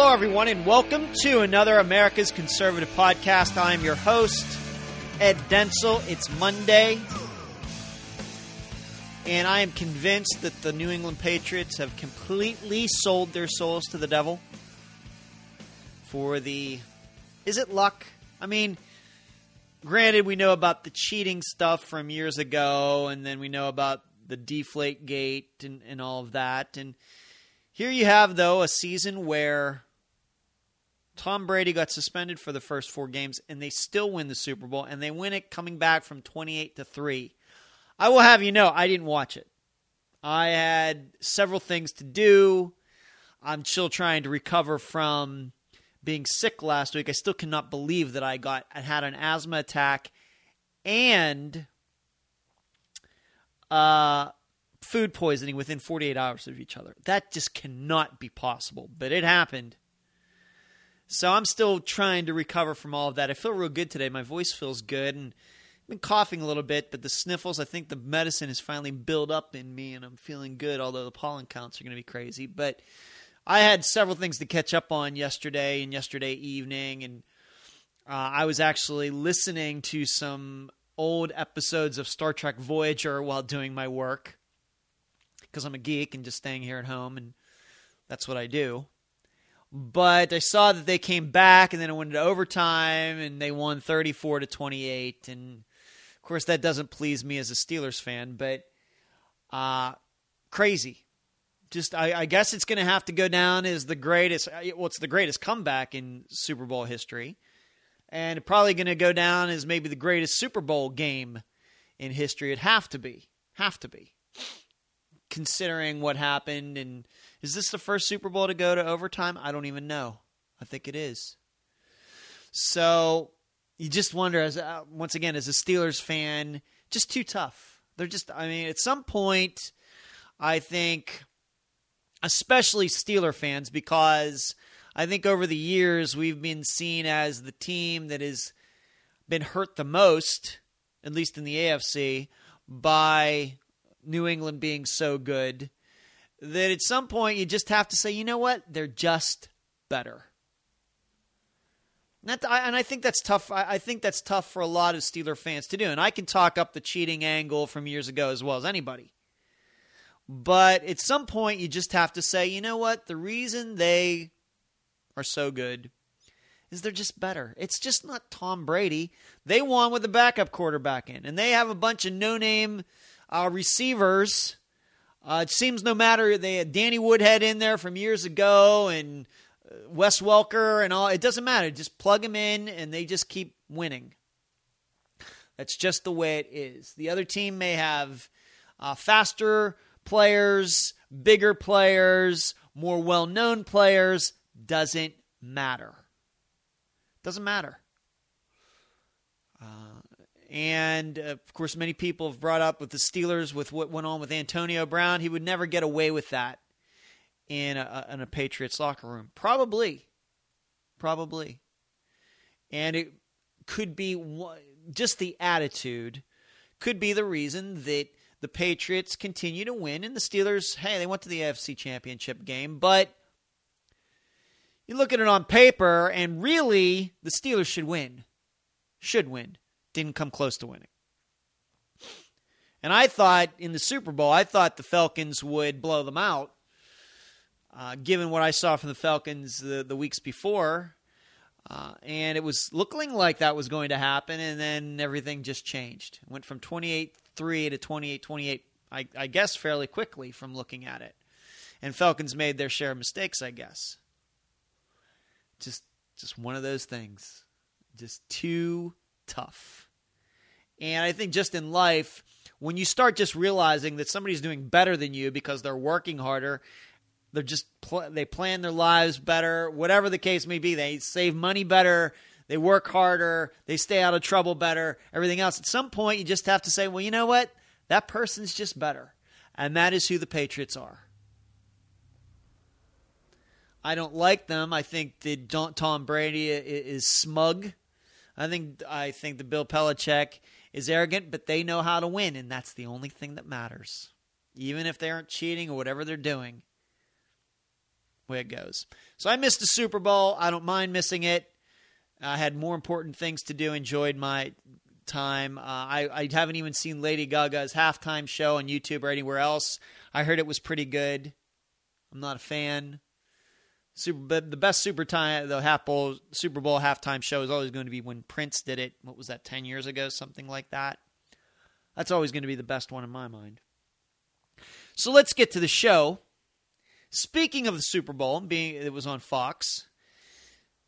Hello, everyone, and welcome to another America's Conservative Podcast. I'm your host, Ed Dentzel. It's Monday, and I am convinced that the New England Patriots have completely sold their souls to the devil for the. Is it luck? I mean, granted, we know about the cheating stuff from years ago, and then we know about the deflate gate and, and all of that. And here you have, though, a season where Tom Brady got suspended for the first four games, and they still win the Super Bowl, and they win it coming back from 28 to 3. I will have you know, I didn't watch it. I had several things to do. I'm still trying to recover from being sick last week. I still cannot believe that I got I had an asthma attack and uh, food poisoning within 48 hours of each other. That just cannot be possible, but it happened. So I'm still trying to recover from all of that. I feel real good today. My voice feels good and I've been coughing a little bit, but the sniffles, I think the medicine has finally built up in me and I'm feeling good, although the pollen counts are going to be crazy. But I had several things to catch up on yesterday and yesterday evening and uh, I was actually listening to some old episodes of Star Trek Voyager while doing my work because I'm a geek and just staying here at home, and that's what I do. But I saw that they came back, and then it went into overtime, and they won 34 to 28. And of course, that doesn't please me as a Steelers fan, but uh, crazy. Just, I, I guess it's going to have to go down as the greatest. Well, it's the greatest comeback in Super Bowl history and probably going to go down as maybe the greatest Super Bowl game in history. It'd have to be, have to be, considering what happened. And is this the first Super Bowl to go to overtime? I don't even know. I think it is. So you just wonder, as uh, once again, as a Steelers fan, just too tough. They're just, I mean, at some point, I think, especially Steeler fans, because I think over the years we've been seen as the team that has been hurt the most, at least in the AFC, by New England being so good that at some point you just have to say, you know what? They're just better. And I think that's tough. I think that's tough for a lot of Steeler fans to do. And I can talk up the cheating angle from years ago as well as anybody. But at some point, you just have to say, you know what? The reason they are so good is they're just better. It's just not Tom Brady. They won with a backup quarterback in, and they have a bunch of no-name uh, receivers. Uh, it seems no matter they had Danny Woodhead in there from years ago, and uh, Wes Welker, and all. It doesn't matter. Just plug them in, and they just keep winning. That's just the way it is. The other team may have uh, faster players, bigger players, more well-known players doesn't matter. Doesn't matter. Uh, and uh, of course, many people have brought up with the Steelers with what went on with Antonio Brown. He would never get away with that in a, in a Patriots locker room. Probably. Probably. And it could be just the attitude could be the reason that the Patriots continue to win and the Steelers, hey, they went to the AFC Championship game, but you look at it on paper, and really, the Steelers should win. Should win. Didn't come close to winning. And I thought in the Super Bowl, I thought the Falcons would blow them out. Uh, given what I saw from the Falcons the, the weeks before, uh, and it was looking like that was going to happen, and then everything just changed. It went from 28 3 to 28 28, I, I guess, fairly quickly from looking at it. And Falcons made their share of mistakes, I guess just just one of those things. Just too tough. And I think just in life, when you start just realizing that somebody's doing better than you because they're working harder, they're just pl- they plan their lives better, whatever the case may be, they save money better, they work harder, they stay out of trouble better, everything else. At some point, you just have to say, well, you know what? That person's just better. And that is who the Patriots are. I don't like them. I think that Tom Brady is smug. I think I think the Bill Belichick is arrogant, but they know how to win, and that's the only thing that matters. Even if they aren't cheating or whatever they're doing, way it goes. So I missed the Super Bowl. I don't mind missing it. I had more important things to do. Enjoyed my time. Uh, I, I haven't even seen Lady Gaga's halftime show on YouTube or anywhere else. I heard it was pretty good. I'm not a fan. Super, the best Super time, the half bowl, Super Bowl halftime show is always going to be when Prince did it. What was that, ten years ago, something like that? That's always going to be the best one in my mind. So let's get to the show. Speaking of the Super Bowl, being it was on Fox,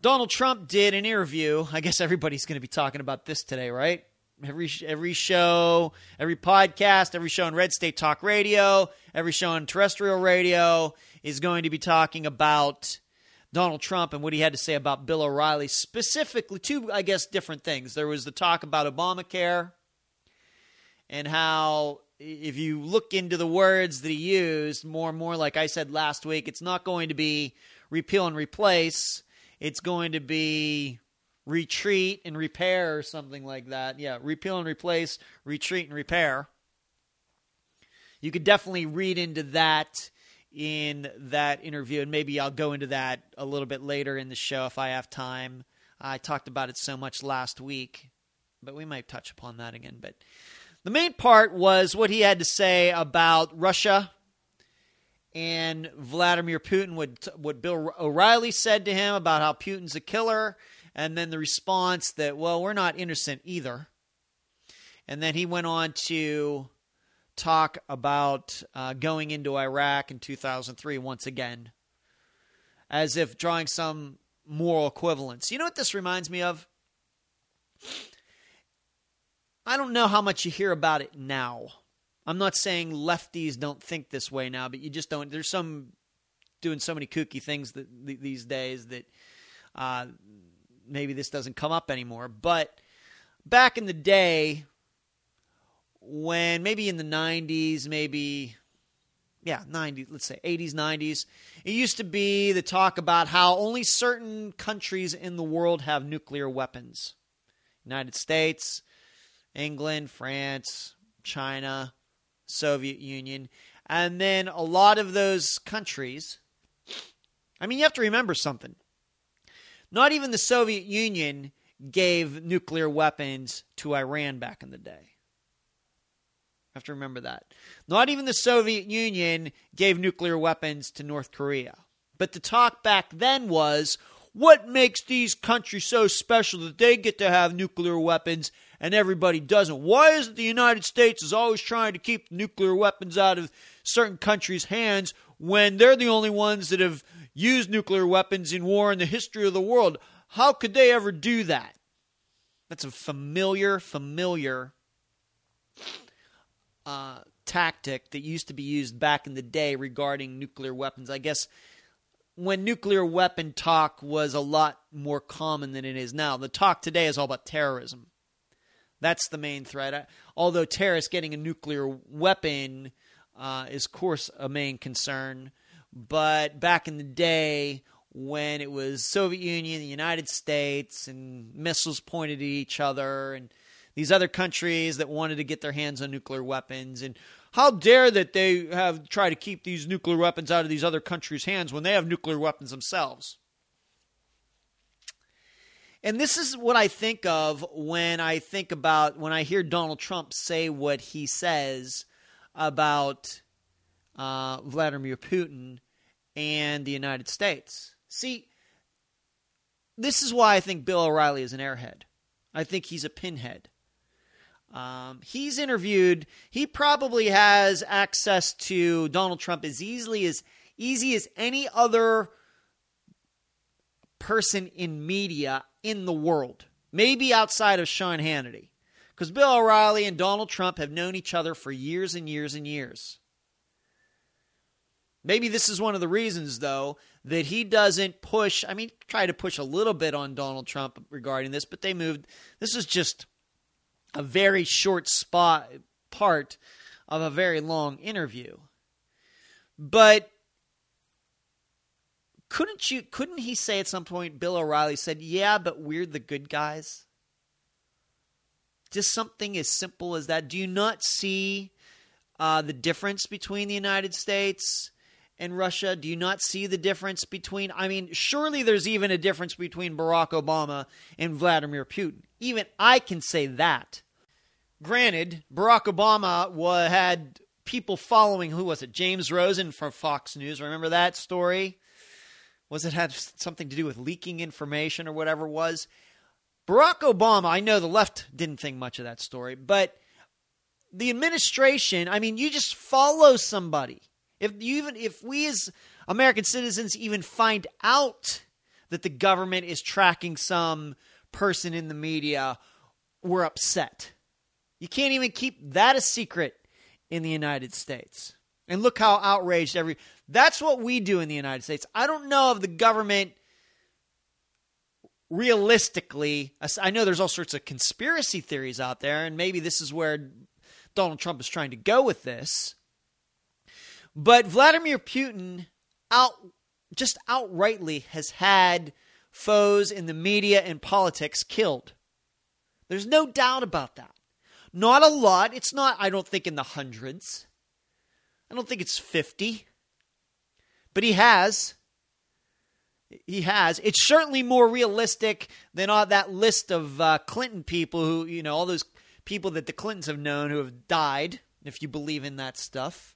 Donald Trump did an interview. I guess everybody's going to be talking about this today, right? Every every show, every podcast, every show on Red State Talk Radio, every show on terrestrial radio is going to be talking about Donald Trump and what he had to say about Bill O'Reilly, specifically two, I guess, different things. There was the talk about Obamacare and how if you look into the words that he used more and more, like I said last week, it's not going to be repeal and replace. It's going to be retreat and repair or something like that. Yeah, repeal and replace, retreat and repair. You could definitely read into that in that interview, and maybe I'll go into that a little bit later in the show if I have time. I talked about it so much last week, but we might touch upon that again. But the main part was what he had to say about Russia and Vladimir Putin, what, what Bill O'Reilly said to him about how Putin's a killer and then the response that, well, we're not innocent either. And then he went on to talk about uh, going into Iraq in 2003 once again, as if drawing some moral equivalence. You know what this reminds me of? I don't know how much you hear about it now. I'm not saying lefties don't think this way now, but you just don't. There's some doing so many kooky things that, these days that uh, maybe this doesn't come up anymore. But back in the day, when maybe in the 90s, maybe, yeah, 90s, let's say 80s, 90s, it used to be the talk about how only certain countries in the world have nuclear weapons United States, England, France, China, Soviet Union. And then a lot of those countries, I mean, you have to remember something. Not even the Soviet Union gave nuclear weapons to Iran back in the day. You have to remember that. Not even the Soviet Union gave nuclear weapons to North Korea. But the talk back then was what makes these countries so special that they get to have nuclear weapons and everybody doesn't? Why is it the United States is always trying to keep nuclear weapons out of certain countries' hands when they're the only ones that have used nuclear weapons in war in the history of the world. How could they ever do that? That's a familiar, familiar uh, tactic that used to be used back in the day regarding nuclear weapons. I guess when nuclear weapon talk was a lot more common than it is now. The talk today is all about terrorism. That's the main threat. Although terrorists getting a nuclear weapon uh, is, of course, a main concern. But back in the day, when it was Soviet Union, the United States, and missiles pointed at each other, and these other countries that wanted to get their hands on nuclear weapons, and how dare that they have tried to keep these nuclear weapons out of these other countries' hands when they have nuclear weapons themselves. And this is what I think of when I think about when I hear Donald Trump say what he says about uh, Vladimir Putin and the United States. See, this is why I think Bill O'Reilly is an airhead. I think he's a pinhead. Um, he's interviewed. He probably has access to Donald Trump as easily as easy as any other person in media in the world. Maybe outside of Sean Hannity, because Bill O'Reilly and Donald Trump have known each other for years and years and years. Maybe this is one of the reasons, though, that he doesn't push. I mean, try to push a little bit on Donald Trump regarding this, but they moved. This is just a very short spot part of a very long interview. But couldn't you couldn't he say at some point Bill O'Reilly said, "Yeah, but we're the good guys?" Just something as simple as that. Do you not see uh, the difference between the United States and Russia? Do you not see the difference between? I mean, surely there's even a difference between Barack Obama and Vladimir Putin. Even I can say that. Granted, Barack Obama had people following. Who was it? James Rosen from Fox News. Remember that story? Was it had something to do with leaking information or whatever it was? Barack Obama. I know the left didn't think much of that story, but the administration. I mean, you just follow somebody. If you even if we as American citizens even find out that the government is tracking some person in the media, we're upset. You can't even keep that a secret in the United States. And look how outraged every That's what we do in the United States. I don't know if the government realistically I know there's all sorts of conspiracy theories out there and maybe this is where Donald Trump is trying to go with this. But Vladimir Putin out just outrightly has had foes in the media and politics killed. There's no doubt about that. Not a lot. It's not, I don't think, in the hundreds. I don't think it's 50. But he has. He has. It's certainly more realistic than all that list of uh, Clinton people who, you know, all those people that the Clintons have known who have died, if you believe in that stuff.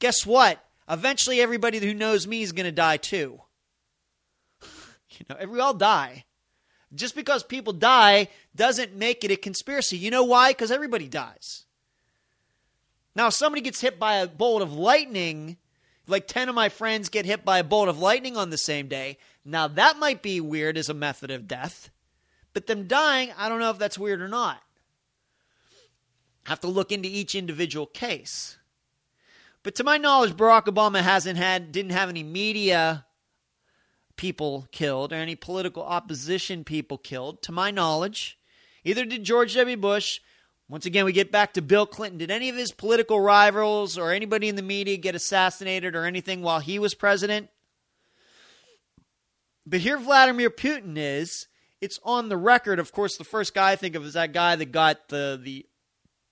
Guess what? Eventually, everybody who knows me is going to die too. you know, we all die. Just because people die doesn't make it a conspiracy. You know why? Because everybody dies. Now, if somebody gets hit by a bolt of lightning, like 10 of my friends get hit by a bolt of lightning on the same day, now that might be weird as a method of death. But them dying, I don't know if that's weird or not. Have to look into each individual case. But to my knowledge, Barack Obama hasn't had didn't have any media people killed or any political opposition people killed, to my knowledge. Either did George W. Bush. Once again, we get back to Bill Clinton. Did any of his political rivals or anybody in the media get assassinated or anything while he was president? But here Vladimir Putin is. It's on the record. Of course, the first guy I think of is that guy that got the the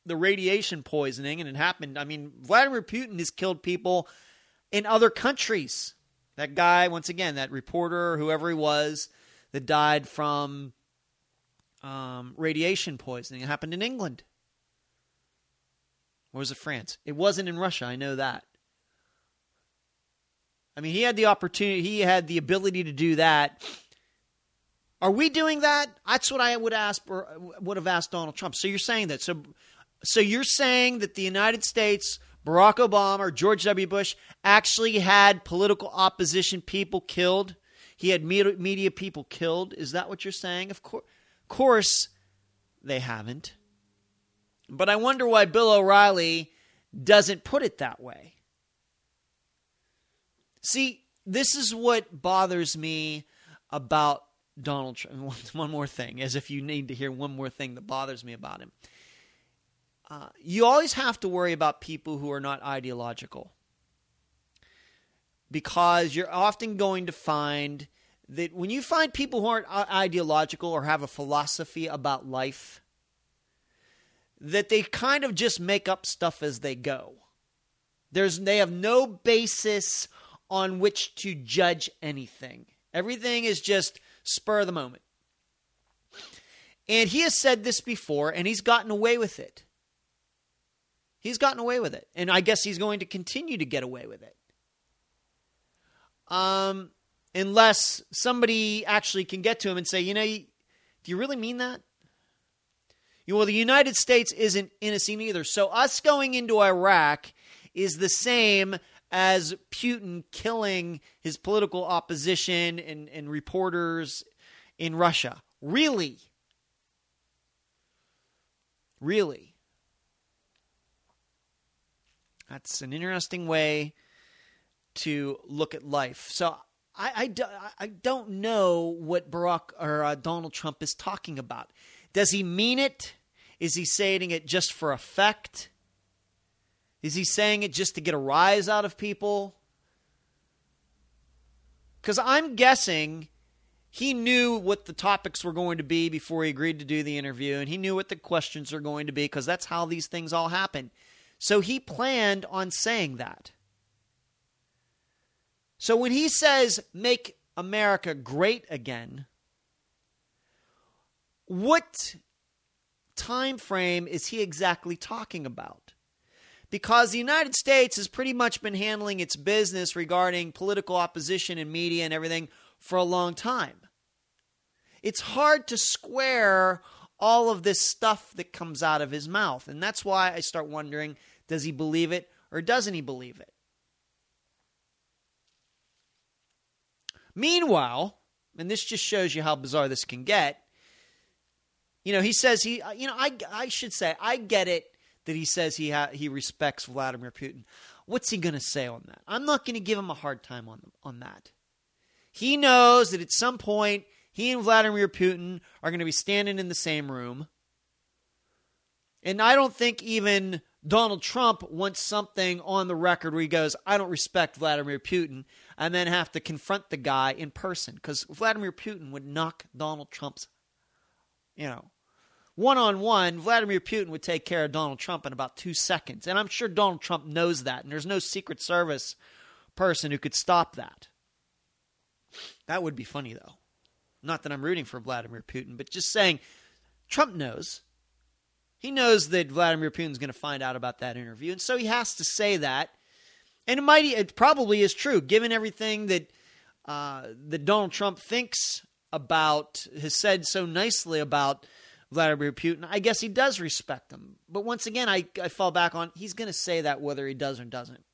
the radiation poisoning, and it happened. I mean, Vladimir Putin has killed people in other countries. That guy, once again, that reporter, whoever he was, that died from um, radiation poisoning. It happened in England. Or was it France? It wasn't in Russia. I know that. I mean, he had the opportunity, he had the ability to do that. Are we doing that? That's what I would ask or would have asked Donald Trump. So you're saying that. So so you're saying that the United States Barack Obama or George W. Bush actually had political opposition people killed. He had media people killed. Is that what you're saying? Of course, of course they haven't. But I wonder why Bill O'Reilly doesn't put it that way. See, this is what bothers me about Donald Trump. One more thing, as if you need to hear one more thing that bothers me about him. Uh, you always have to worry about people who are not ideological because you're often going to find that when you find people who aren't ideological or have a philosophy about life, that they kind of just make up stuff as they go. There's they have no basis on which to judge anything. Everything is just spur of the moment. And he has said this before and he's gotten away with it. He's gotten away with it. And I guess he's going to continue to get away with it. Um, unless somebody actually can get to him and say, you know, do you really mean that? You know, well, the United States isn't innocent either. So us going into Iraq is the same as Putin killing his political opposition and, and reporters in Russia. Really? Really? That's an interesting way to look at life. So I, I, I don't know what Barack or uh, Donald Trump is talking about. Does he mean it? Is he saying it just for effect? Is he saying it just to get a rise out of people? Because I'm guessing he knew what the topics were going to be before he agreed to do the interview, and he knew what the questions are going to be because that's how these things all happen. So he planned on saying that. So when he says make America great again, what time frame is he exactly talking about? Because the United States has pretty much been handling its business regarding political opposition and media and everything for a long time. It's hard to square all of this stuff that comes out of his mouth. And that's why I start wondering does he believe it or doesn't he believe it? Meanwhile, and this just shows you how bizarre this can get, you know, he says he, you know, I, I should say, I get it that he says he ha- he respects Vladimir Putin. What's he going to say on that? I'm not going to give him a hard time on on that. He knows that at some point he and Vladimir Putin are going to be standing in the same room. And I don't think even Donald Trump wants something on the record where he goes, I don't respect Vladimir Putin, and then have to confront the guy in person because Vladimir Putin would knock Donald Trump's, you know, one on one. Vladimir Putin would take care of Donald Trump in about two seconds. And I'm sure Donald Trump knows that, and there's no Secret Service person who could stop that. That would be funny, though. Not that I'm rooting for Vladimir Putin, but just saying Trump knows. He knows that Vladimir Putin's going to find out about that interview, and so he has to say that. And it might, it probably is true, given everything that uh, that Donald Trump thinks about, has said so nicely about Vladimir Putin. I guess he does respect him, but once again, I, I fall back on he's going to say that whether he does or doesn't.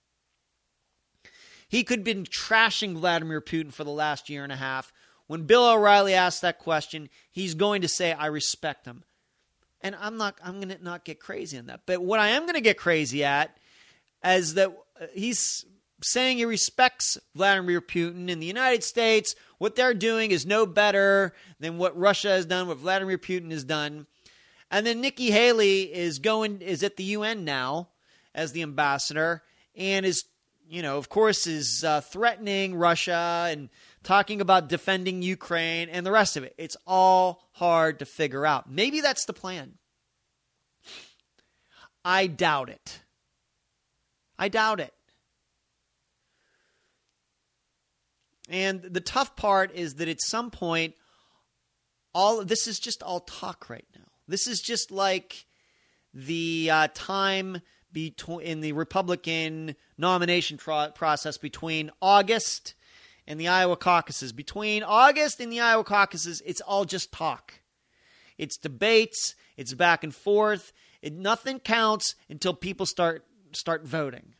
He could have been trashing Vladimir Putin for the last year and a half when Bill O'Reilly asks that question, he's going to say, I respect him. And I'm not I'm going to not get crazy on that. But what I am going to get crazy at is that uh, he's saying he respects Vladimir Putin in the United States. What they're doing is no better than what Russia has done, what Vladimir Putin has done. And then Nikki Haley is going is at the UN now as the ambassador and is you know of course is uh, threatening Russia and talking about defending Ukraine and the rest of it. It's all hard to figure out. Maybe that's the plan. I doubt it. I doubt it. And the tough part is that at some point, all this is just all talk right now. This is just like the uh, time between in the Republican nomination process between August and the Iowa caucuses. Between August and the Iowa caucuses, it's all just talk. It's debates, it's back and forth. It, nothing counts until people start start voting.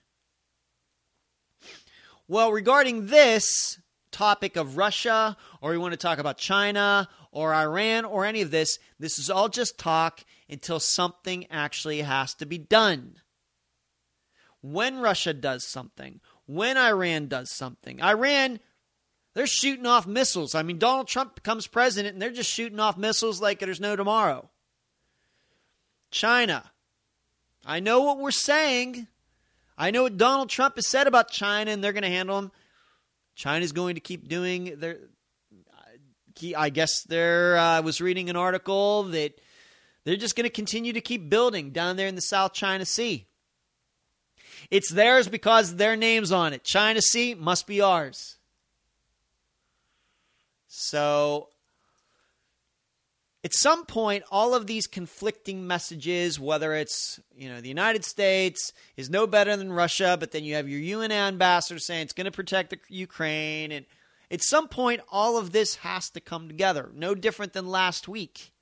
Well, regarding this topic of Russia, or we want to talk about China or Iran or any of this, this is all just talk until something actually has to be done. When Russia does something, when Iran does something, Iran they're shooting off missiles. I mean, Donald Trump becomes president and they're just shooting off missiles like there's no tomorrow. China. I know what we're saying. I know what Donald Trump has said about China and they're going to handle them. China's going to keep doing their. I guess there. Uh, I was reading an article that they're just going to continue to keep building down there in the South China Sea. It's theirs because their name's on it. China Sea must be ours. So at some point all of these conflicting messages whether it's you know the united states is no better than russia but then you have your un ambassador saying it's going to protect the ukraine and at some point all of this has to come together. No different than last week.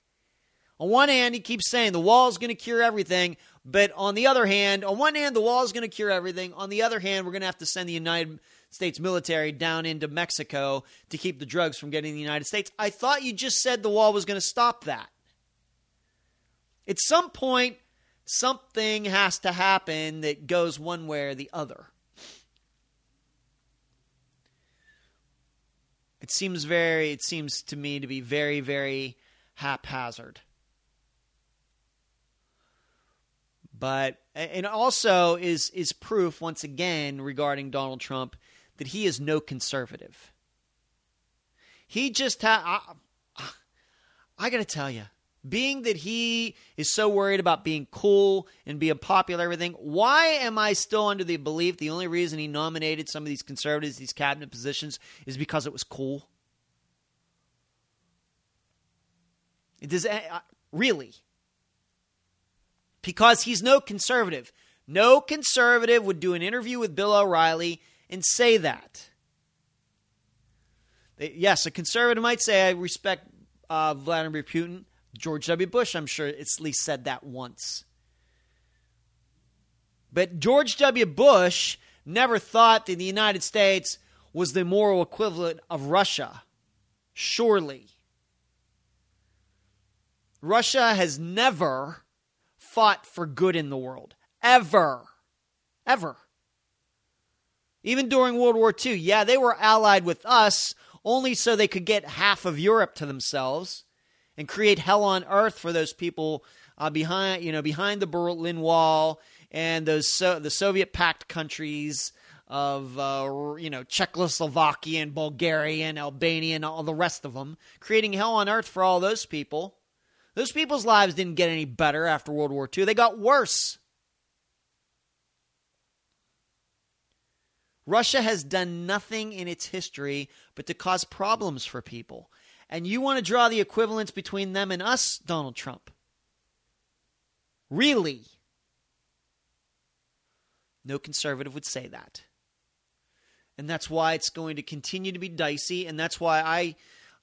On one hand he keeps saying the wall is going to cure everything but on the other hand on one hand the wall is going to cure everything. On the other hand we're going to have to send the united States military down into Mexico to keep the drugs from getting the United States. I thought you just said the wall was going to stop that. At some point, something has to happen that goes one way or the other. It seems very, it seems to me to be very, very haphazard. But and also is is proof once again regarding Donald Trump that he is no conservative. He just ha- I, I got to tell you, being that he is so worried about being cool and being popular, everything, why am I still under the belief the only reason he nominated some of these conservatives, these cabinet positions, is because it was cool? Does really? Because he's no conservative. No conservative would do an interview with Bill O'Reilly and say that. Yes, a conservative might say, I respect uh, Vladimir Putin. George W. Bush, I'm sure, at least said that once. But George W. Bush never thought that the United States was the moral equivalent of Russia. Surely. Russia has never fought for good in the world. Ever. Ever. Even during World War II, yeah, they were allied with us only so they could get half of Europe to themselves and create hell on earth for those people uh, behind, you know, behind the Berlin Wall and those so, the Soviet pact countries of uh, you know Czechoslovakia and Bulgaria and Albania and all the rest of them, creating hell on earth for all those people. Those people's lives didn't get any better after World War II; they got worse. Russia has done nothing in its history but to cause problems for people. And you want to draw the equivalence between them and us, Donald Trump? Really? No conservative would say that. And that's why it's going to continue to be dicey. And that's why I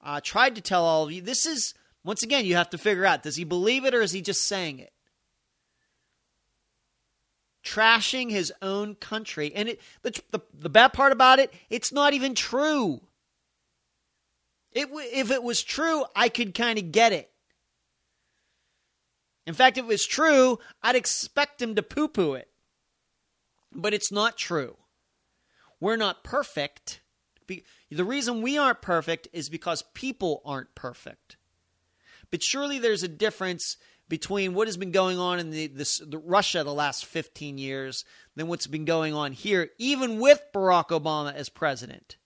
uh, tried to tell all of you this is, once again, you have to figure out does he believe it or is he just saying it? Trashing his own country. And it, the, the, the bad part about it, it's not even true. It, if it was true, I could kind of get it. In fact, if it was true, I'd expect him to poo poo it. But it's not true. We're not perfect. The reason we aren't perfect is because people aren't perfect. But surely there's a difference between what has been going on in the, this, the Russia the last 15 years than what's been going on here, even with Barack Obama as president.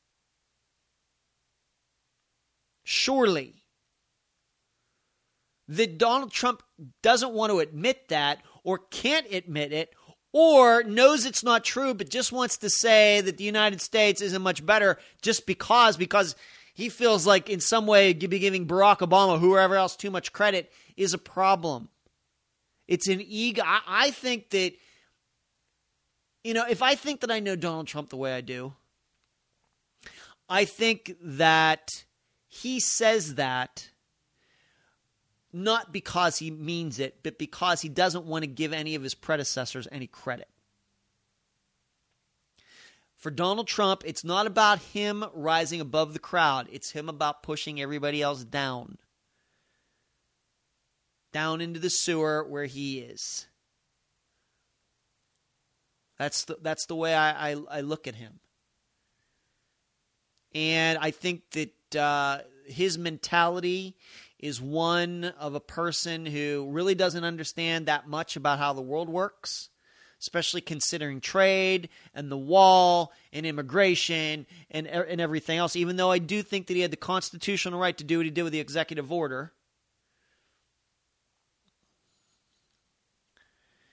Surely. That Donald Trump doesn't want to admit that or can't admit it or knows it's not true but just wants to say that the United States isn't much better just because because he feels like in some way be giving Barack Obama, whoever else, too much credit is a problem. It's an ego. I, I think that, you know, if I think that I know Donald Trump the way I do, I think that he says that not because he means it, but because he doesn't want to give any of his predecessors any credit for Donald Trump, it's not about him rising above the crowd, it's him about pushing everybody else down. Down into the sewer where he is. That's the, that's the way I, I, I look at him. And I think that uh, his mentality is one of a person who really doesn't understand that much about how the world works especially considering trade and the wall and immigration and, er, and everything else, even though I do think that he had the constitutional right to do what he did with the executive order.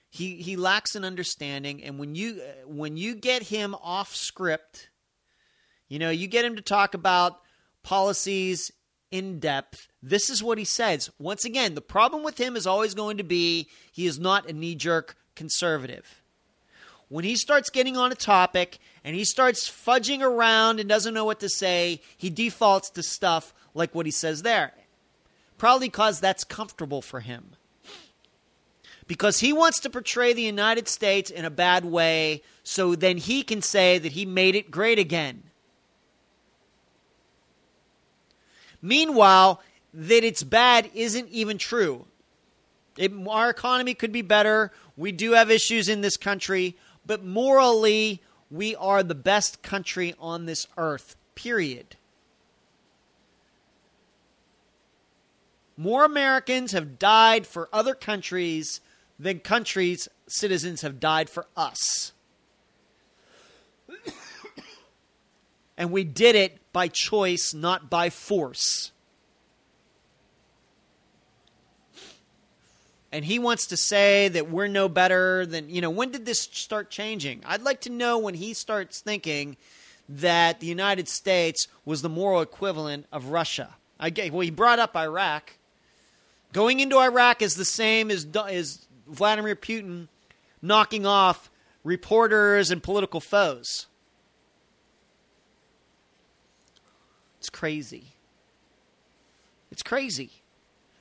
He, he lacks an understanding, and when you when you get him off script, you know you get him to talk about policies in depth. This is what he says. Once again, the problem with him is always going to be he is not a knee jerk conservative when he starts getting on a topic and he starts fudging around and doesn't know what to say, he defaults to stuff like what he says there. Probably because that's comfortable for him. Because he wants to portray the United States in a bad way so then he can say that he made it great again. Meanwhile, that it's bad isn't even true. It, our economy could be better. We do have issues in this country but morally, we are the best country on this earth, period. More Americans have died for other countries than countries' citizens have died for us. and we did it by choice, not by force. And he wants to say that we're no better than, you know, when did this start changing? I'd like to know when he starts thinking that the United States was the moral equivalent of Russia. I get, well, he brought up Iraq. Going into Iraq is the same as, as Vladimir Putin knocking off reporters and political foes. It's crazy. It's crazy.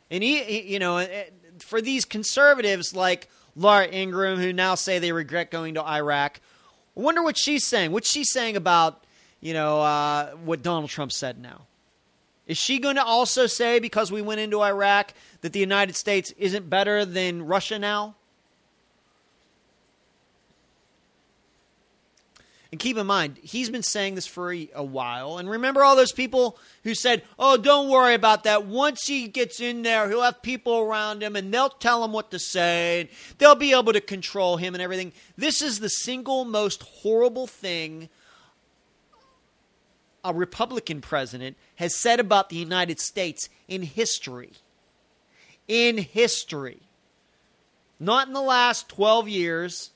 And he, he, you know, eh, for these conservatives like Laura Ingraham, who now say they regret going to Iraq, I wonder what she's saying. What's she saying about, you know, uh, what Donald Trump said now? Is she going to also say because we went into Iraq that the United States isn't better than Russia now? And keep in mind, he's been saying this for a, a, while. And remember all those people who said, oh, don't worry about that. Once he gets in there, he'll have people around him and they'll tell him what to say. And they'll be able to control him and everything. This is the single most horrible thing a Republican president has said about the United States in history. In history. Not in the last 12 years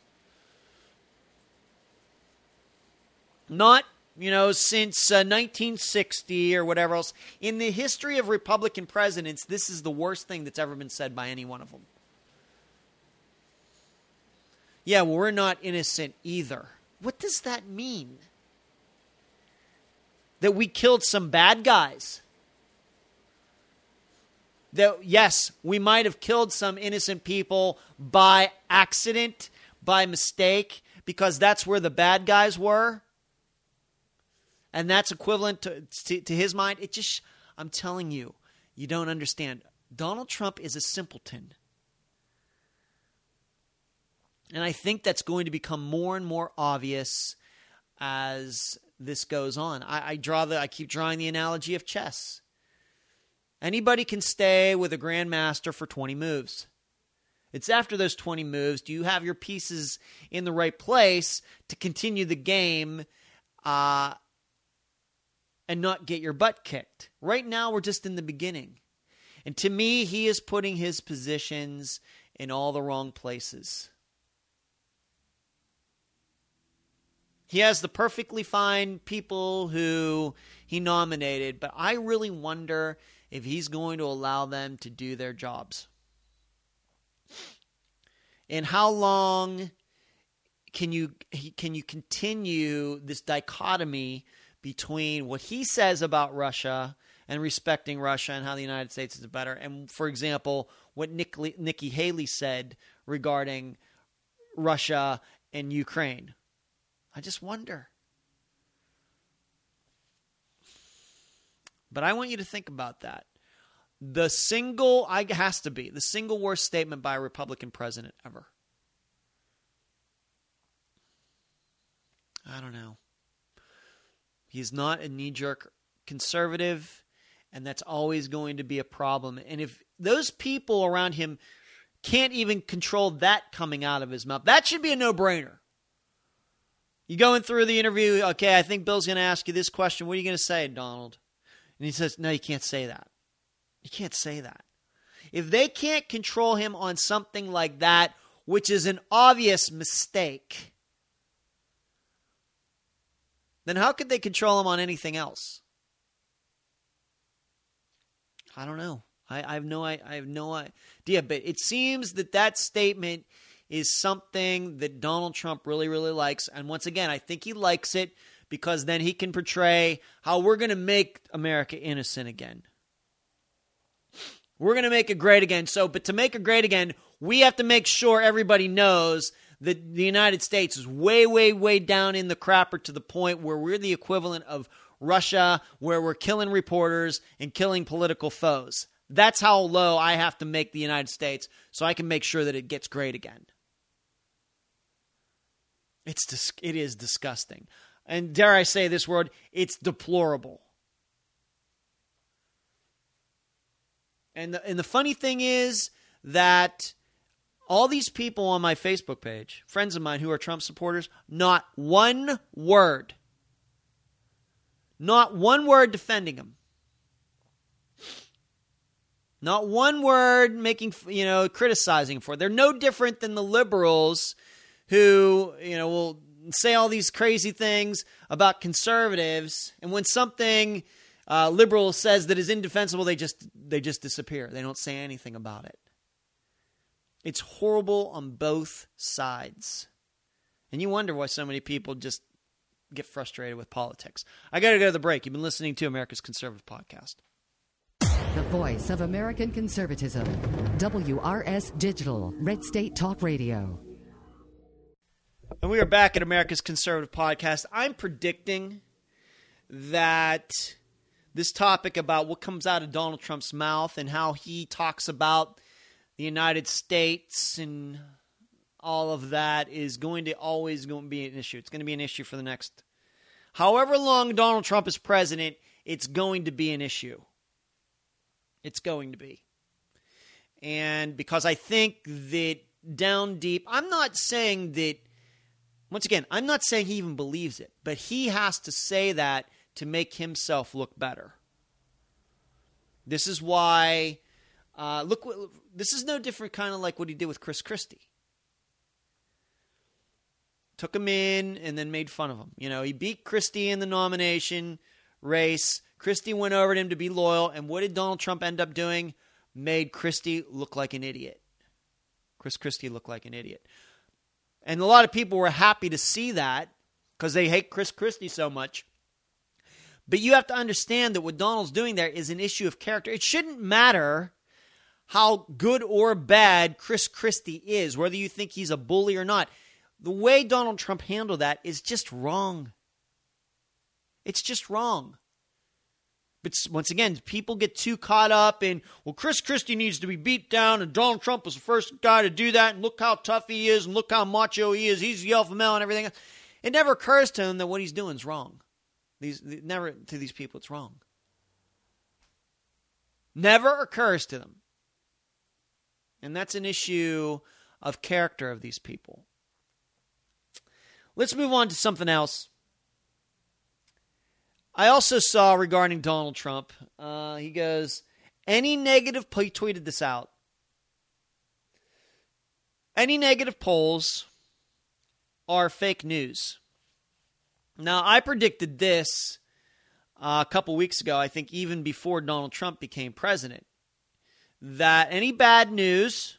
Not, you know, since uh, 1960 or whatever else. In the history of Republican presidents, this is the worst thing that's ever been said by any one of them. Yeah, well, we're not innocent either. What does that mean? That we killed some bad guys? That, yes, we might have killed some innocent people by accident, by mistake, because that's where the bad guys were? And that's equivalent to, to, to his mind. It just, I'm telling you, you don't understand. Donald Trump is a simpleton. And I think that's going to become more and more obvious as this goes on. I, I, draw the I keep drawing the analogy of chess. Anybody can stay with a grandmaster for 20 moves. It's after those 20 moves, do you have your pieces in the right place to continue the game uh, and not get your butt kicked. Right now, we're just in the beginning. And to me, he is putting his positions in all the wrong places. He has the perfectly fine people who he nominated, but I really wonder if he's going to allow them to do their jobs. And how long can you can you continue this dichotomy between what he says about Russia and respecting Russia and how the United States is better, and for example, what Nick, Nikki Haley said regarding Russia and Ukraine. I just wonder. But I want you to think about that. The single, I has to be the single worst statement by a Republican president ever. I don't know. He's not a knee jerk conservative, and that's always going to be a problem. And if those people around him can't even control that coming out of his mouth, that should be a no brainer. You going through the interview, okay, I think Bill's going to ask you this question. What are you going to say, Donald? And he says, No, you can't say that. You can't say that. If they can't control him on something like that, which is an obvious mistake, then how could they control him on anything else? I don't know. I, I have no I, I have no idea, but it seems that that statement is something that Donald Trump really really likes, and once again, I think he likes it because then he can portray how we're going to make America innocent again. We're going to make it great again. So, but to make it great again, we have to make sure everybody knows the, the United States is way, way, way down in the crapper to the point where we're the equivalent of Russia, where we're killing reporters and killing political foes. That's how low I have to make the United States so I can make sure that it gets great again. It's dis- it is disgusting. And dare I say this word, it's deplorable. And the, and the funny thing is that all these people on my Facebook page, friends of mine who are Trump supporters, not one word, not one word defending him. Not one word making, you know, criticizing for. They're no different than the liberals who, you know, will say all these crazy things about conservatives, and when something uh, liberal says that is indefensible, they just they just disappear. They don't say anything about it. It's horrible on both sides, and you wonder why so many people just get frustrated with politics. I got to go to the break. You've been listening to America's Conservative Podcast. The voice of American conservatism. WRS Digital, Red State Talk Radio. And we are back at America's Conservative Podcast. I'm predicting that this topic about what comes out of Donald Trump's mouth and how he talks about the United States and all of that is going to always going to be an issue. It's going to be an issue for the next however long Donald Trump is president, it's going to be an issue. It's going to be. And because I think that down deep, I'm not saying that once again, I'm not saying he even believes it, but he has to say that to make himself look better. This is why, uh, look, this is no different, kind of like what he did with Chris Christie. Took him in and then made fun of him. You know, he beat Christie in the nomination race. Christie went over to him to be loyal, and what did Donald Trump end up doing? Made Christie look like an idiot. Chris Christie looked like an idiot. And a lot of people were happy to see that because they hate Chris Christie so much. But you have to understand that what Donald's doing there is an issue of character. It shouldn't matter how good or bad Chris Christie is, whether you think he's a bully or not. The way Donald Trump handled that is just wrong. It's just wrong. But once again, people get too caught up in, well, Chris Christie needs to be beat down, and Donald Trump was the first guy to do that, and look how tough he is, and look how macho he is. He's the alpha male and everything. It never occurs to him that what he's doing is wrong. These never to these people, it's wrong. Never occurs to them, and that's an issue of character of these people. Let's move on to something else. I also saw regarding Donald Trump, uh, he goes, any negative, he tweeted this out. Any negative polls are fake news. Now, I predicted this uh, a couple weeks ago, I think even before Donald Trump became president, that any bad news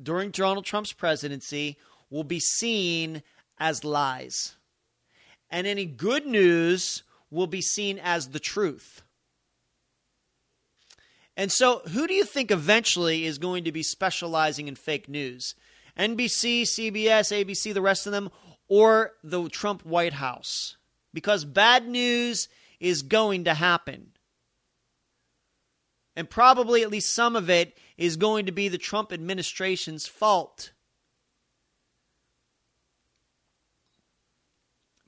during Donald Trump's presidency will be seen as lies. And any good news will be seen as the truth. And so, who do you think eventually is going to be specializing in fake news? NBC, CBS, ABC, the rest of them, or the Trump White House? Because bad news is going to happen. And probably at least some of it is going to be the Trump administration's fault.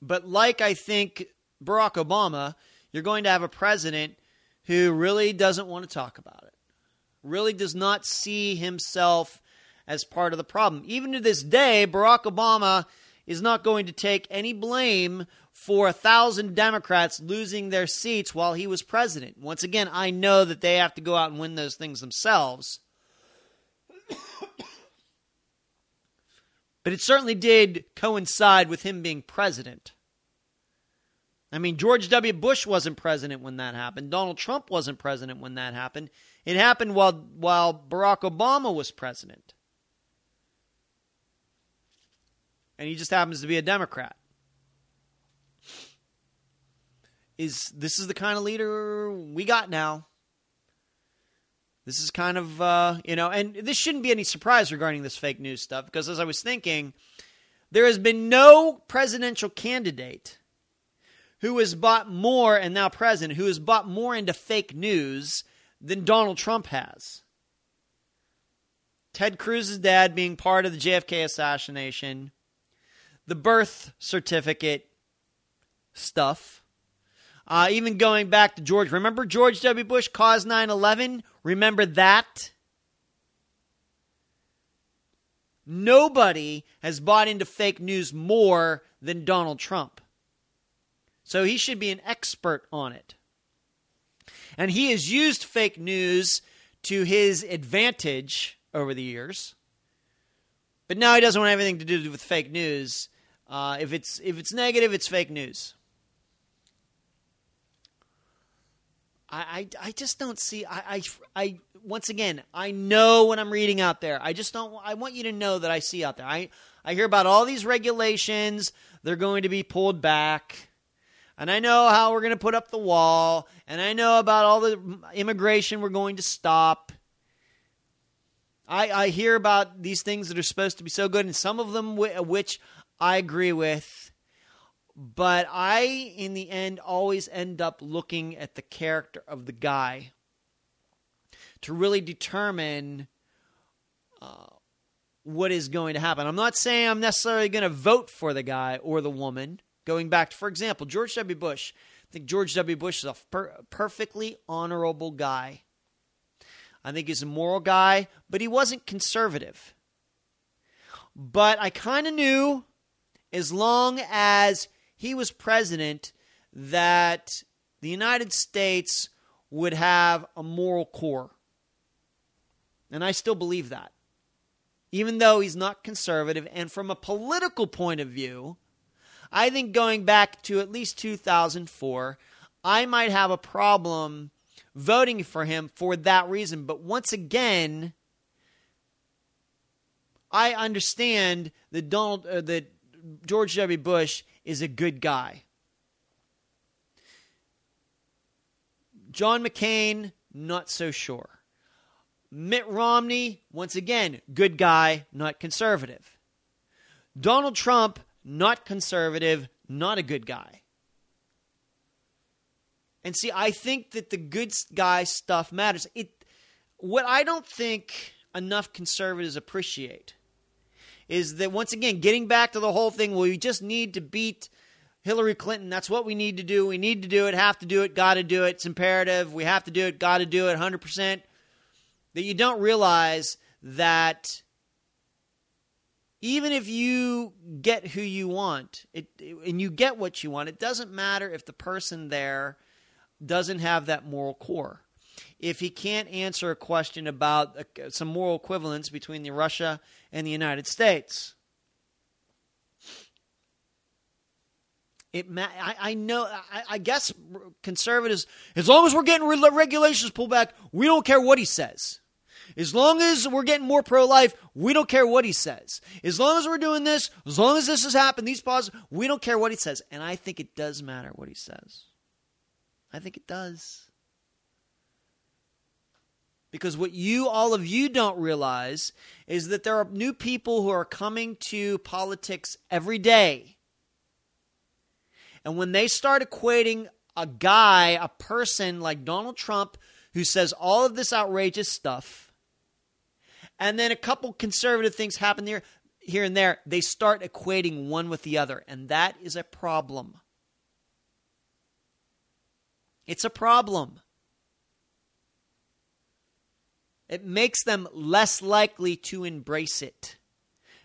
But like I think Barack Obama, you're going to have a president who really doesn't want to talk about it, really does not see himself as part of the problem. Even to this day, Barack Obama is not going to take any blame for a thousand Democrats losing their seats while he was president. Once again, I know that they have to go out and win those things themselves. but it certainly did coincide with him being president. I mean, George W. Bush wasn't president when that happened. Donald Trump wasn't president when that happened. It happened while while Barack Obama was president. And he just happens to be a Democrat. Is this is the kind of leader we got now? This is kind of uh, you know, and this shouldn't be any surprise regarding this fake news stuff because as I was thinking, there has been no presidential candidate who has bought more, and now president, who has bought more into fake news than Donald Trump has. Ted Cruz's dad being part of the JFK assassination, the birth certificate stuff, uh, even going back to George. Remember George W. Bush caused 9 11? Remember that? Nobody has bought into fake news more than Donald Trump. So he should be an expert on it. And he has used fake news to his advantage over the years. But now he doesn't want anything to do with fake news. Uh, if it's if it's negative, it's fake news. I, I, I just don't see. I, I, I once again, I know what I'm reading out there. I just don't. I want you to know that I see out there. I I hear about all these regulations. They're going to be pulled back, and I know how we're going to put up the wall, and I know about all the immigration we're going to stop. I I hear about these things that are supposed to be so good, and some of them which I agree with but I, in the end, always end up looking at the character of the guy to really determine uh, what is going to happen. I'm not saying I'm necessarily going to vote for the guy or the woman. Going back to, for example, George W. Bush. I think George W. Bush is a per- perfectly honorable guy. I think he's a moral guy, but he wasn't conservative. But I kind of knew as long as he was president that the United States would have a moral core. And I still believe that. Even though he's not conservative, and from a political point of view, I think going back to at least 2004, I might have a problem voting for him for that reason. But once again, I understand that Donald uh, that George W. Bush is a good guy. John McCain, not so sure. Mitt Romney, once again, good guy, not conservative. Donald Trump, not conservative, not a good guy. And see, I think that the good guy stuff matters. It what I don't think enough conservatives appreciate is that once again, getting back to the whole thing, well, we just need to beat Hillary Clinton. That's what we need to do. We need to do it, have to do it, got to do it. It's imperative. We have to do it, got to do it 100%. That you don't realize that even if you get who you want it, and you get what you want, it doesn't matter if the person there doesn't have that moral core if he can't answer a question about some moral equivalence between the Russia and the United States. It, I, I know. I, I, guess conservatives, as long as we're getting re- regulations pulled back, we don't care what he says. As long as we're getting more pro-life, we don't care what he says. As long as we're doing this, as long as this has happened, these pauses, we don't care what he says. And I think it does matter what he says. I think it does. Because what you, all of you, don't realize is that there are new people who are coming to politics every day. And when they start equating a guy, a person like Donald Trump, who says all of this outrageous stuff, and then a couple conservative things happen there, here and there, they start equating one with the other. And that is a problem. It's a problem. It makes them less likely to embrace it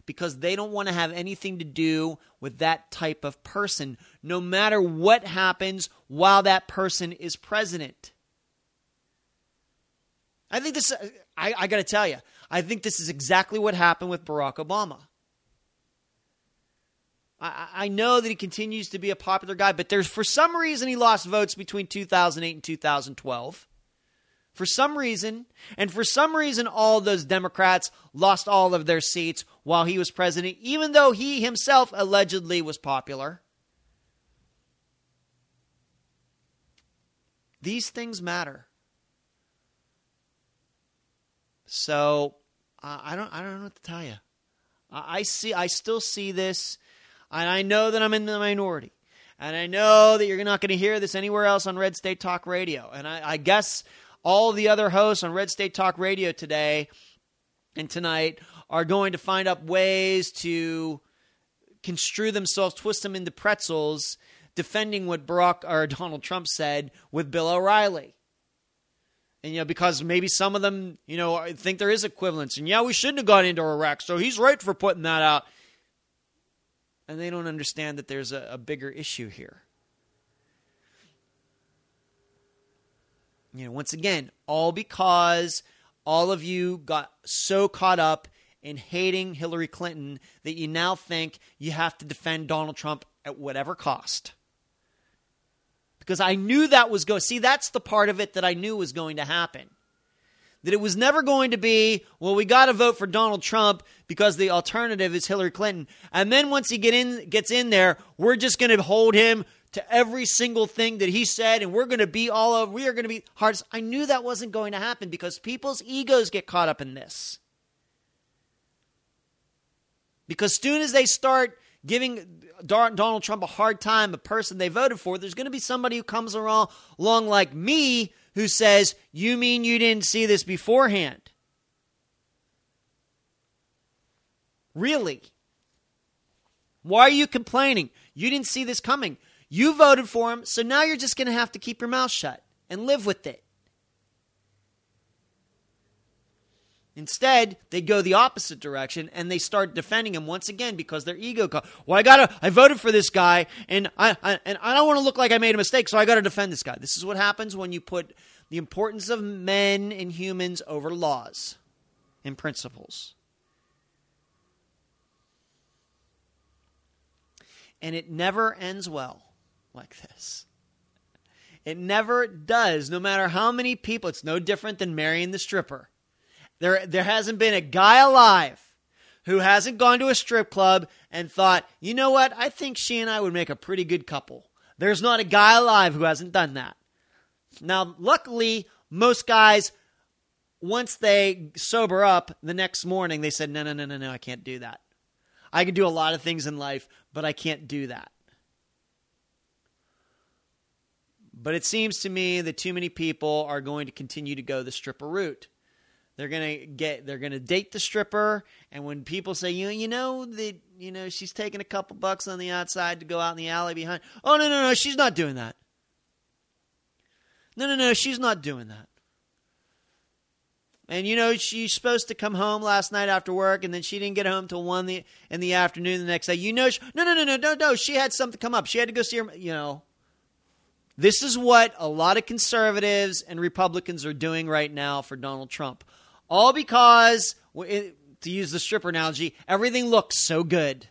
because they don't want to have anything to do with that type of person, no matter what happens while that person is president. I think this, I, I got to tell you, I think this is exactly what happened with Barack Obama. I, I know that he continues to be a popular guy, but there's for some reason he lost votes between 2008 and 2012 for some reason. And for some reason, all those Democrats lost all of their seats while he was president, even though he himself allegedly was popular. These things matter. So uh, I don't I don't know what to tell you. I, I see I still see this, and I know that I'm in the minority. And I know that you're not going to hear this anywhere else on Red State Talk Radio. And I, I guess all the other hosts on Red State Talk Radio today and tonight are going to find up ways to construe themselves, twist them into pretzels, defending what Barack or Donald Trump said with Bill O'Reilly. And you know, because maybe some of them, you know, think there is equivalence, and yeah, we shouldn't have gone into Iraq, so he's right for putting that out. And they don't understand that there's a, a bigger issue here. You know, once again, all because all of you got so caught up in hating Hillary Clinton that you now think you have to defend Donald Trump at whatever cost. Because I knew that was going see that's the part of it that I knew was going to happen. That it was never going to be, well, we got to vote for Donald Trump because the alternative is Hillary Clinton. And then once he get in gets in there, we're just going to hold him to every single thing that he said and we're going to be all over we are going to be hard i knew that wasn't going to happen because people's egos get caught up in this. Because soon as they start giving donald trump a hard time a person they voted for there's going to be somebody who comes along, along like me who says you mean you didn't see this beforehand? Really? Why are you complaining? You didn't see this coming you voted for him, so now you're just going to have to keep your mouth shut and live with it. Instead, they go the opposite direction and they start defending him once again because their ego. Co- well, I gotta. I voted for this guy, and I, I and I don't want to look like I made a mistake, so I got to defend this guy. This is what happens when you put the importance of men and humans over laws and principles. And it never ends well like this. It never does, no matter how many people. It's no different than marrying the stripper. There, there hasn't been a guy alive who hasn't gone to a strip club and thought, you know what, I think she and I would make a pretty good couple. There's not a guy alive who hasn't done that. Now, luckily, most guys, once they sober up the next morning, they said, no, no, no, no, no, I can't do that. I can do a lot of things in life, but I can't do that. But it seems to me that too many people are going to continue to go the stripper route. They're gonna get they're gonna date the stripper, and when people say, you you know that you know she's taking a couple bucks on the outside to go out in the alley behind. Oh no no no, she's not doing that. No no no, she's not doing that. And you know she's supposed to come home last night after work, and then she didn't get home till one the, in the afternoon the next day. You know, she, no no no no no no, she had something come up. She had to go see her. You know, this is what a lot of conservatives and Republicans are doing right now for Donald Trump. All because, to use the stripper analogy, everything looks so good.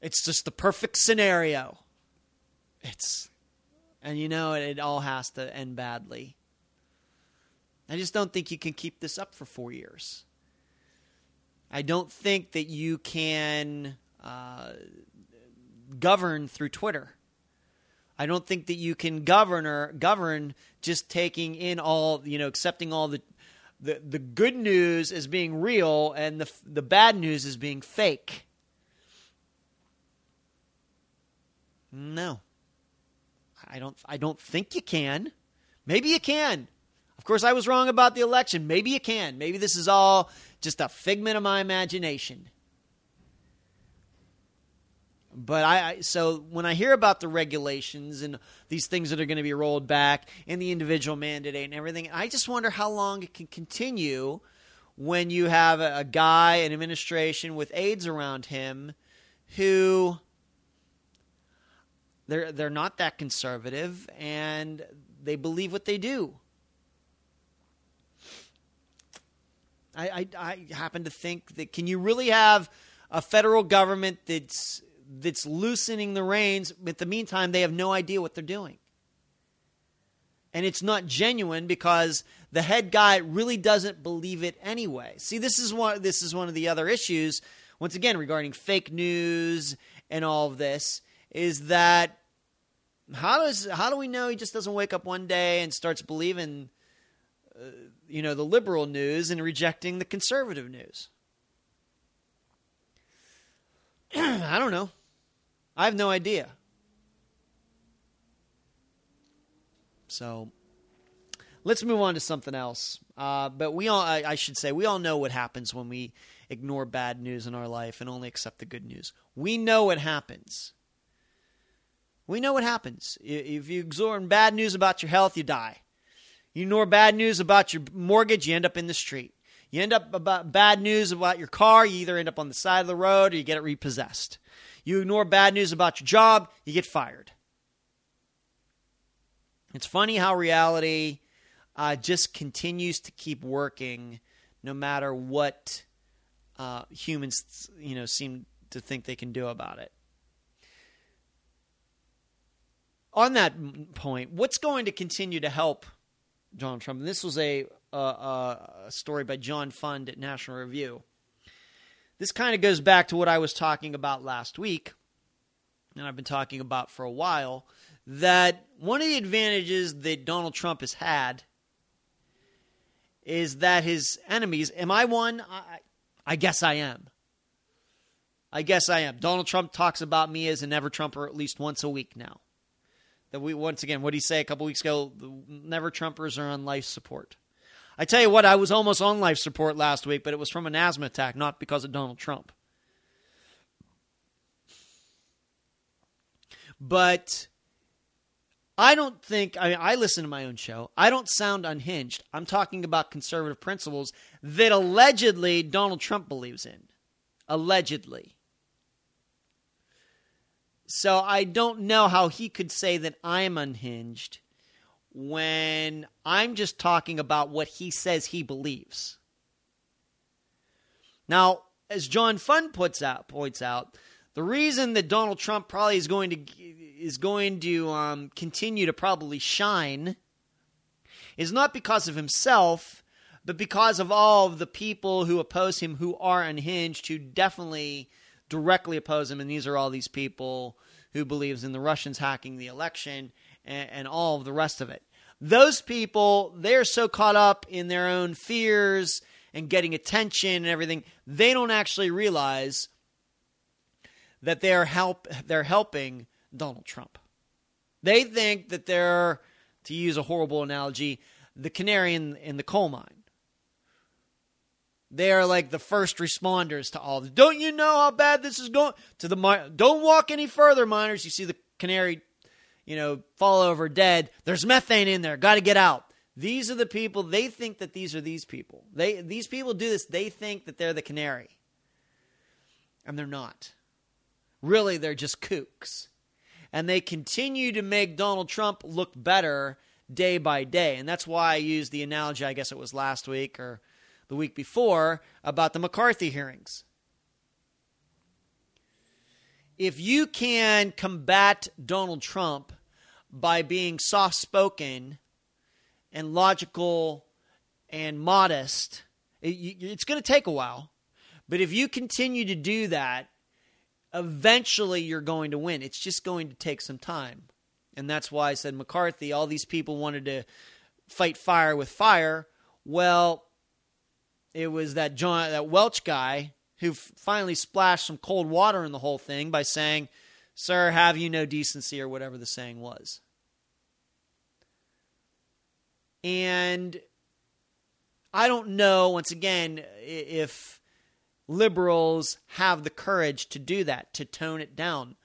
It's just the perfect scenario. It's, and you know, it, it all has to end badly. I just don't think you can keep this up for four years. I don't think that you can uh, govern through Twitter. I don't think that you can govern or govern just taking in all, you know, accepting all the the, the good news as being real and the the bad news as being fake. No. I don't I don't think you can. Maybe you can. Of course I was wrong about the election. Maybe you can. Maybe this is all just a figment of my imagination. But I, I, so when I hear about the regulations and these things that are going to be rolled back and the individual mandate and everything, I just wonder how long it can continue when you have a, a guy, an administration with aides around him who they're they're not that conservative and they believe what they do. I, I, I happen to think that can you really have a federal government that's that's loosening the reins. But in the meantime, they have no idea what they're doing. And it's not genuine because the head guy really doesn't believe it anyway. See, this is one this is one of the other issues once again regarding fake news and all of this is that how does how do we know he just doesn't wake up one day and starts believing uh, you know the liberal news and rejecting the conservative news? I don't know. I have no idea. So let's move on to something else. Uh, but we all, I, I, should say, we all know what happens when we ignore bad news in our life and only accept the good news. We know what happens. We know what happens. If you ignore bad news about your health, you die. You ignore bad news about your mortgage, you end up in the street. You end up about bad news about your car, you either end up on the side of the road or you get it repossessed. You ignore bad news about your job, you get fired. It's funny how reality uh, just continues to keep working no matter what uh, humans you know seem to think they can do about it. On that point, what's going to continue to help Donald Trump? And this was a, a, a story by John Fund at National Review. This kind of goes back to what I was talking about last week, and I've been talking about for a while. That one of the advantages that Donald Trump has had is that his enemies. Am I one? I, I guess I am. I guess I am. Donald Trump talks about me as a never Trumper at least once a week now. That we once again, what did he say a couple weeks ago? The never Trumpers are on life support. I tell you what, I was almost on life support last week, but it was from an asthma attack, not because of Donald Trump. But I don't think, I mean, I listen to my own show. I don't sound unhinged. I'm talking about conservative principles that allegedly Donald Trump believes in. Allegedly. So I don't know how he could say that I'm unhinged when I'm just talking about what he says he believes. Now, as John Fund puts out points out, the reason that Donald Trump probably is going to is going to um, continue to probably shine is not because of himself, but because of all of the people who oppose him who are unhinged, who definitely directly oppose him, and these are all these people who believes in the Russians hacking the election and, and all of the rest of it. Those people, they're so caught up in their own fears and getting attention and everything, they don't actually realize that they're help they're helping Donald Trump. They think that they're, to use a horrible analogy, the canary in, in the coal mine. They are like the first responders to all. Don't you know how bad this is going? To the don't walk any further, miners. You see the canary, you know, fall over dead. There's methane in there. Got to get out. These are the people. They think that these are these people. They these people do this. They think that they're the canary, and they're not. Really, they're just kooks, and they continue to make Donald Trump look better day by day. And that's why I used the analogy. I guess it was last week or the week before about the McCarthy hearings. If you can combat Donald Trump by being soft spoken and logical and modest, it's going to take a while. But if you continue to do that, eventually you're going to win. It's just going to take some time. And that's why I said McCarthy, all these people wanted to fight fire with fire. Well, it was that John that Welch guy who finally splashed some cold water in the whole thing by saying, "Sir, have you no decency?" or whatever the saying was. And I don't know once again if liberals have the courage to do that, to tone it down.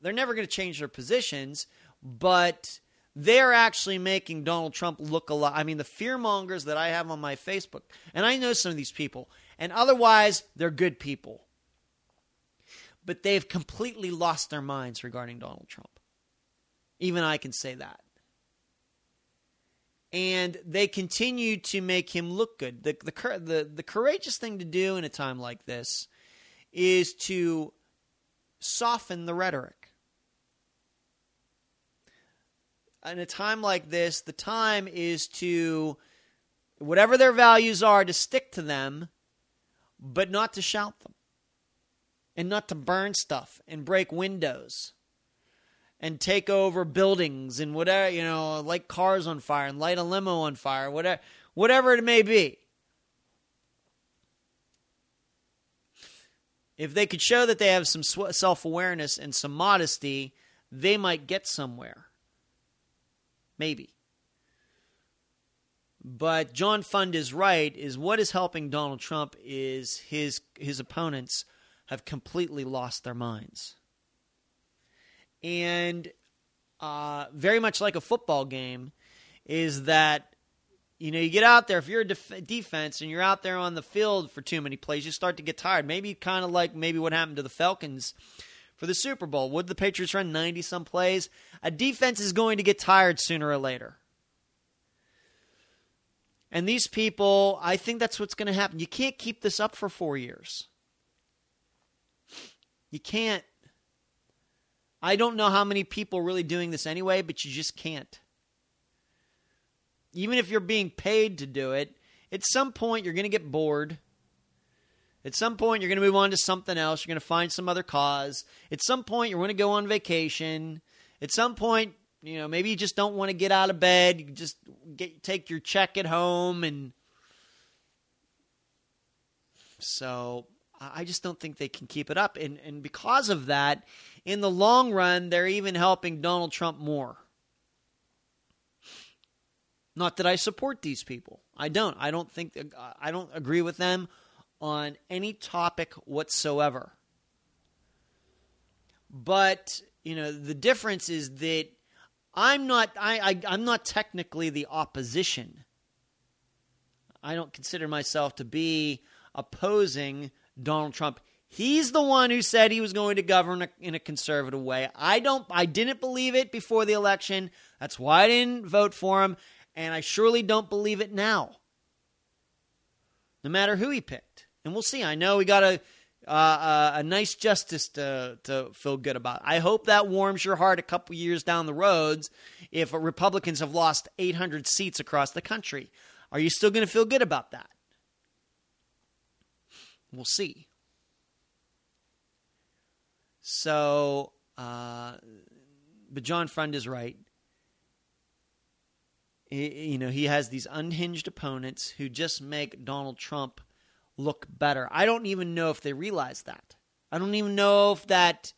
They're never going to change their positions, but they're actually making Donald Trump look a lot. I mean, the fear mongers that I have on my Facebook, and I know some of these people, and otherwise, they're good people. But they've completely lost their minds regarding Donald Trump. Even I can say that. And they continue to make him look good. The, the, the, the courageous thing to do in a time like this is to soften the rhetoric in a time like this, the time is to, whatever their values are, to stick to them, but not to shout them. And not to burn stuff and break windows and take over buildings and whatever, you know, light cars on fire and light a limo on fire, whatever, whatever it may be. If they could show that they have some self awareness and some modesty, they might get somewhere. Maybe. But John Fund is right. Is what is helping Donald Trump is his his opponents have completely lost their minds, and uh, very much like a football game, is that you know you get out there if you're a def- defense and you're out there on the field for too many plays, you start to get tired. Maybe kind of like maybe what happened to the Falcons for the Super Bowl. Would the Patriots run 90 some plays? A defense is going to get tired sooner or later. And these people, I think that's what's going to happen. You can't keep this up for four years. You can't. I don't know how many people are really doing this anyway, but you just can't. Even if you're being paid to do it, at some point you're going to get bored. At some point you're going to move on to something else. You're going to find some other cause. At some point you're going to go on vacation. At some point, you know, maybe you just don't want to get out of bed. You just get take your check at home and so I just don't think they can keep it up. And and because of that, in the long run, they're even helping Donald Trump more. Not that I support these people. I don't. I don't think I don't agree with them on any topic whatsoever. But, you know, the difference is that I'm not I, I I'm not technically the opposition. I don't consider myself to be opposing Donald Trump. He's the one who said he was going to govern in a conservative way. I don't I didn't believe it before the election. That's why I didn't vote for him, and I surely don't believe it now. No matter who he picked. And we'll see. I know we got a uh, uh, a nice justice to to feel good about. I hope that warms your heart a couple years down the roads if Republicans have lost 800 seats across the country. Are you still going to feel good about that? We'll see. So, uh, but John Fund is right. He, you know, he has these unhinged opponents who just make Donald Trump look better. I don't even know if they realize that. I don't even know if that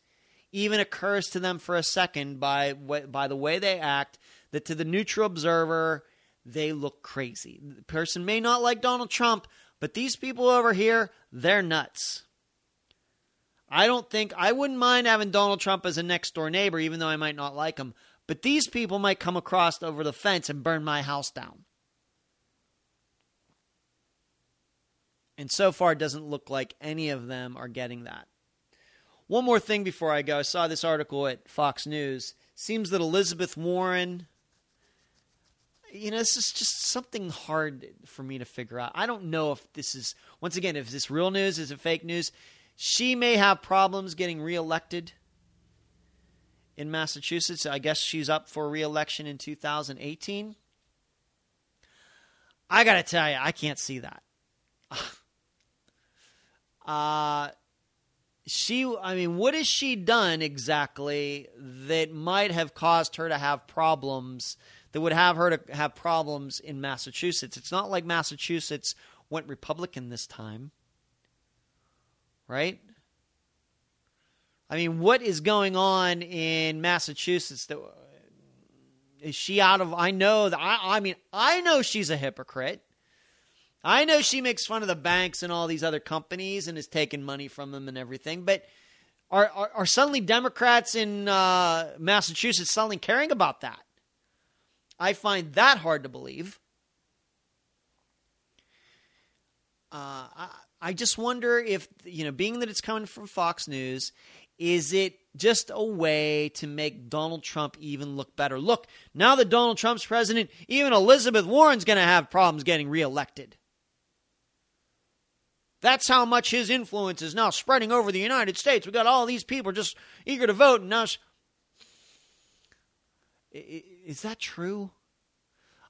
even occurs to them for a second by by the way they act that to the neutral observer they look crazy. The person may not like Donald Trump, but these people over here, they're nuts. I don't think I wouldn't mind having Donald Trump as a next door neighbor, even though I might not like him. But these people might come across over the fence and burn my house down. And so far, it doesn't look like any of them are getting that. One more thing before I go. I saw this article at Fox News. Seems that Elizabeth Warren, you know, this is just something hard for me to figure out. I don't know if this is, once again, if this real news, is it fake news? She may have problems getting reelected in Massachusetts. I guess she's up for reelection in 2018. I got to tell you, I can't see that. Uh, she, I mean, what has she done exactly that might have caused her to have problems, that would have her to have problems in Massachusetts? It's not like Massachusetts went Republican this time, right? I mean, what is going on in Massachusetts that is she out of I know that I I mean I know she's a hypocrite. I know she makes fun of the banks and all these other companies and is taking money from them and everything, but are, are, are suddenly Democrats in uh, Massachusetts suddenly caring about that? I find that hard to believe. Uh, I, I just wonder if, you know, being that it's coming from Fox News, is it just a way to make Donald Trump even look better? Look, now that Donald Trump's president, even Elizabeth Warren's going to have problems getting reelected. That's how much his influence is now spreading over the United States. We got all these people just eager to vote, and now. Is that true?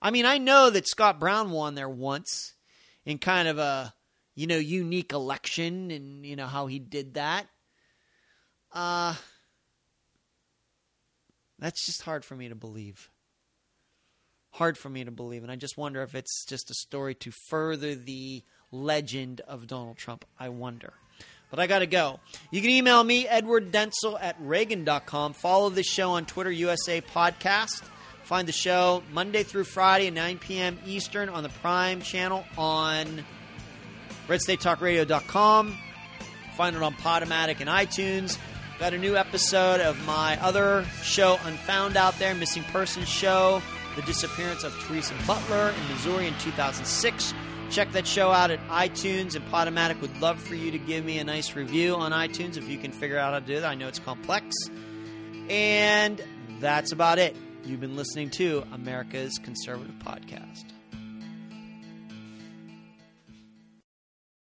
I mean, I know that Scott Brown won there once in kind of a you know unique election, and you know how he did that. Uh that's just hard for me to believe. Hard for me to believe, and I just wonder if it's just a story to further the legend of Donald Trump, I wonder. But I got to go. You can email me, Edward Dentzel at Reagan.com. Follow the show on Twitter, USA Podcast. Find the show Monday through Friday at 9 p.m. Eastern on the Prime channel on RedStateTalkRadio.com. Find it on Podomatic and iTunes. Got a new episode of my other show, Unfound Out There, Missing Persons Show, The Disappearance of Teresa Butler in Missouri in 2006. Check that show out at iTunes and Podomatic. Would love for you to give me a nice review on iTunes if you can figure out how to do that. I know it's complex. And that's about it. You've been listening to America's Conservative Podcast.